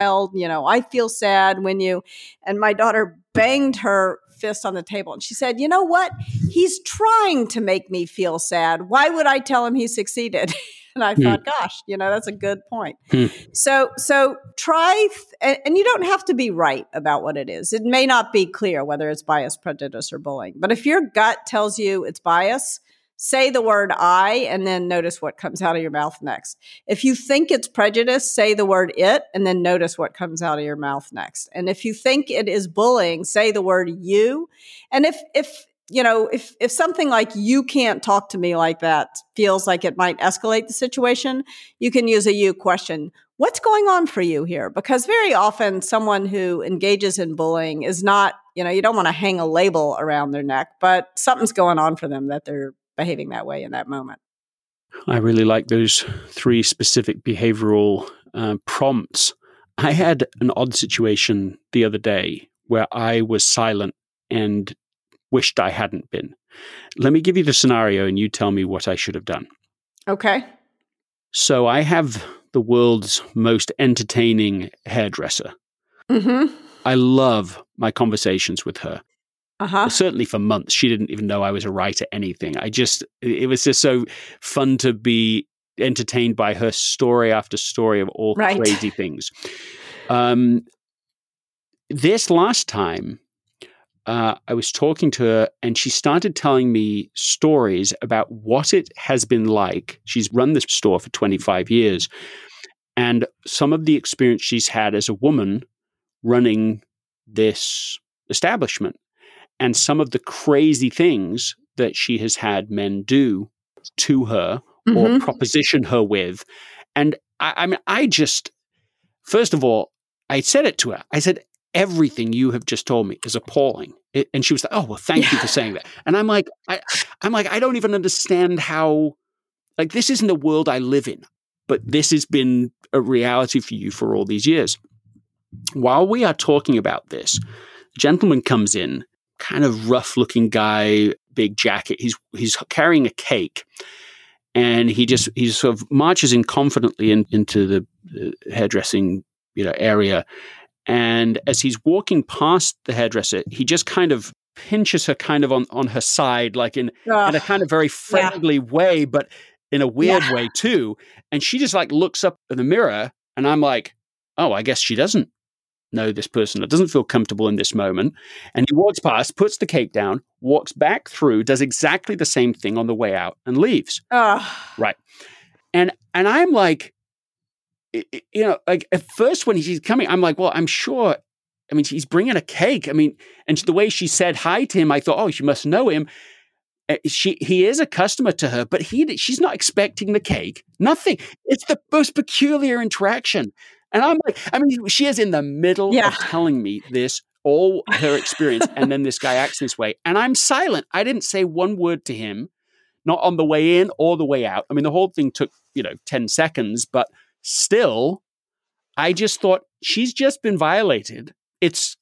you know, I feel sad when you, and my daughter banged her fist on the table and she said, you know what? He's trying to make me feel sad. Why would I tell him he succeeded? and I hmm. thought, gosh, you know, that's a good point. Hmm. So, so try, th- and you don't have to be right about what it is. It may not be clear whether it's bias, prejudice, or bullying. But if your gut tells you it's bias, say the word I and then notice what comes out of your mouth next. If you think it's prejudice, say the word it and then notice what comes out of your mouth next. And if you think it is bullying, say the word you. And if, if, you know, if, if something like you can't talk to me like that feels like it might escalate the situation, you can use a you question. What's going on for you here? Because very often someone who engages in bullying is not, you know, you don't want to hang a label around their neck, but something's going on for them that they're behaving that way in that moment. I really like those three specific behavioral uh, prompts. I had an odd situation the other day where I was silent and wished I hadn't been. Let me give you the scenario and you tell me what I should have done. Okay. So I have the world's most entertaining hairdresser. Mm-hmm. I love my conversations with her. Uh-huh. Certainly for months, she didn't even know I was a writer anything. I just, it was just so fun to be entertained by her story after story of all right. crazy things. Um, this last time, uh, I was talking to her and she started telling me stories about what it has been like. She's run this store for 25 years and some of the experience she's had as a woman running this establishment and some of the crazy things that she has had men do to her mm-hmm. or proposition her with. And I, I mean, I just, first of all, I said it to her. I said, everything you have just told me is appalling. It, and she was like, "Oh, well, thank yeah. you for saying that." And I'm like, I, I'm like, I don't even understand how, like, this isn't a world I live in, but this has been a reality for you for all these years. While we are talking about this, gentleman comes in kind of rough looking guy, big jacket. He's he's carrying a cake, and he just he sort of marches in confidently in, into the, the hairdressing you know area. And as he's walking past the hairdresser, he just kind of pinches her kind of on, on her side, like in, in a kind of very friendly yeah. way, but in a weird yeah. way too. And she just like looks up in the mirror, and I'm like, oh, I guess she doesn't know this person that doesn't feel comfortable in this moment. And he walks past, puts the cake down, walks back through, does exactly the same thing on the way out and leaves. Right. And and I'm like, you know, like at first when he's coming, I'm like, well, I'm sure. I mean, he's bringing a cake. I mean, and the way she said hi to him, I thought, oh, she must know him. Uh, she he is a customer to her, but he she's not expecting the cake. Nothing. It's the most peculiar interaction. And I'm like, I mean, she is in the middle yeah. of telling me this, all her experience. and then this guy acts this way. And I'm silent. I didn't say one word to him, not on the way in or the way out. I mean, the whole thing took, you know, 10 seconds, but still, I just thought she's just been violated. It's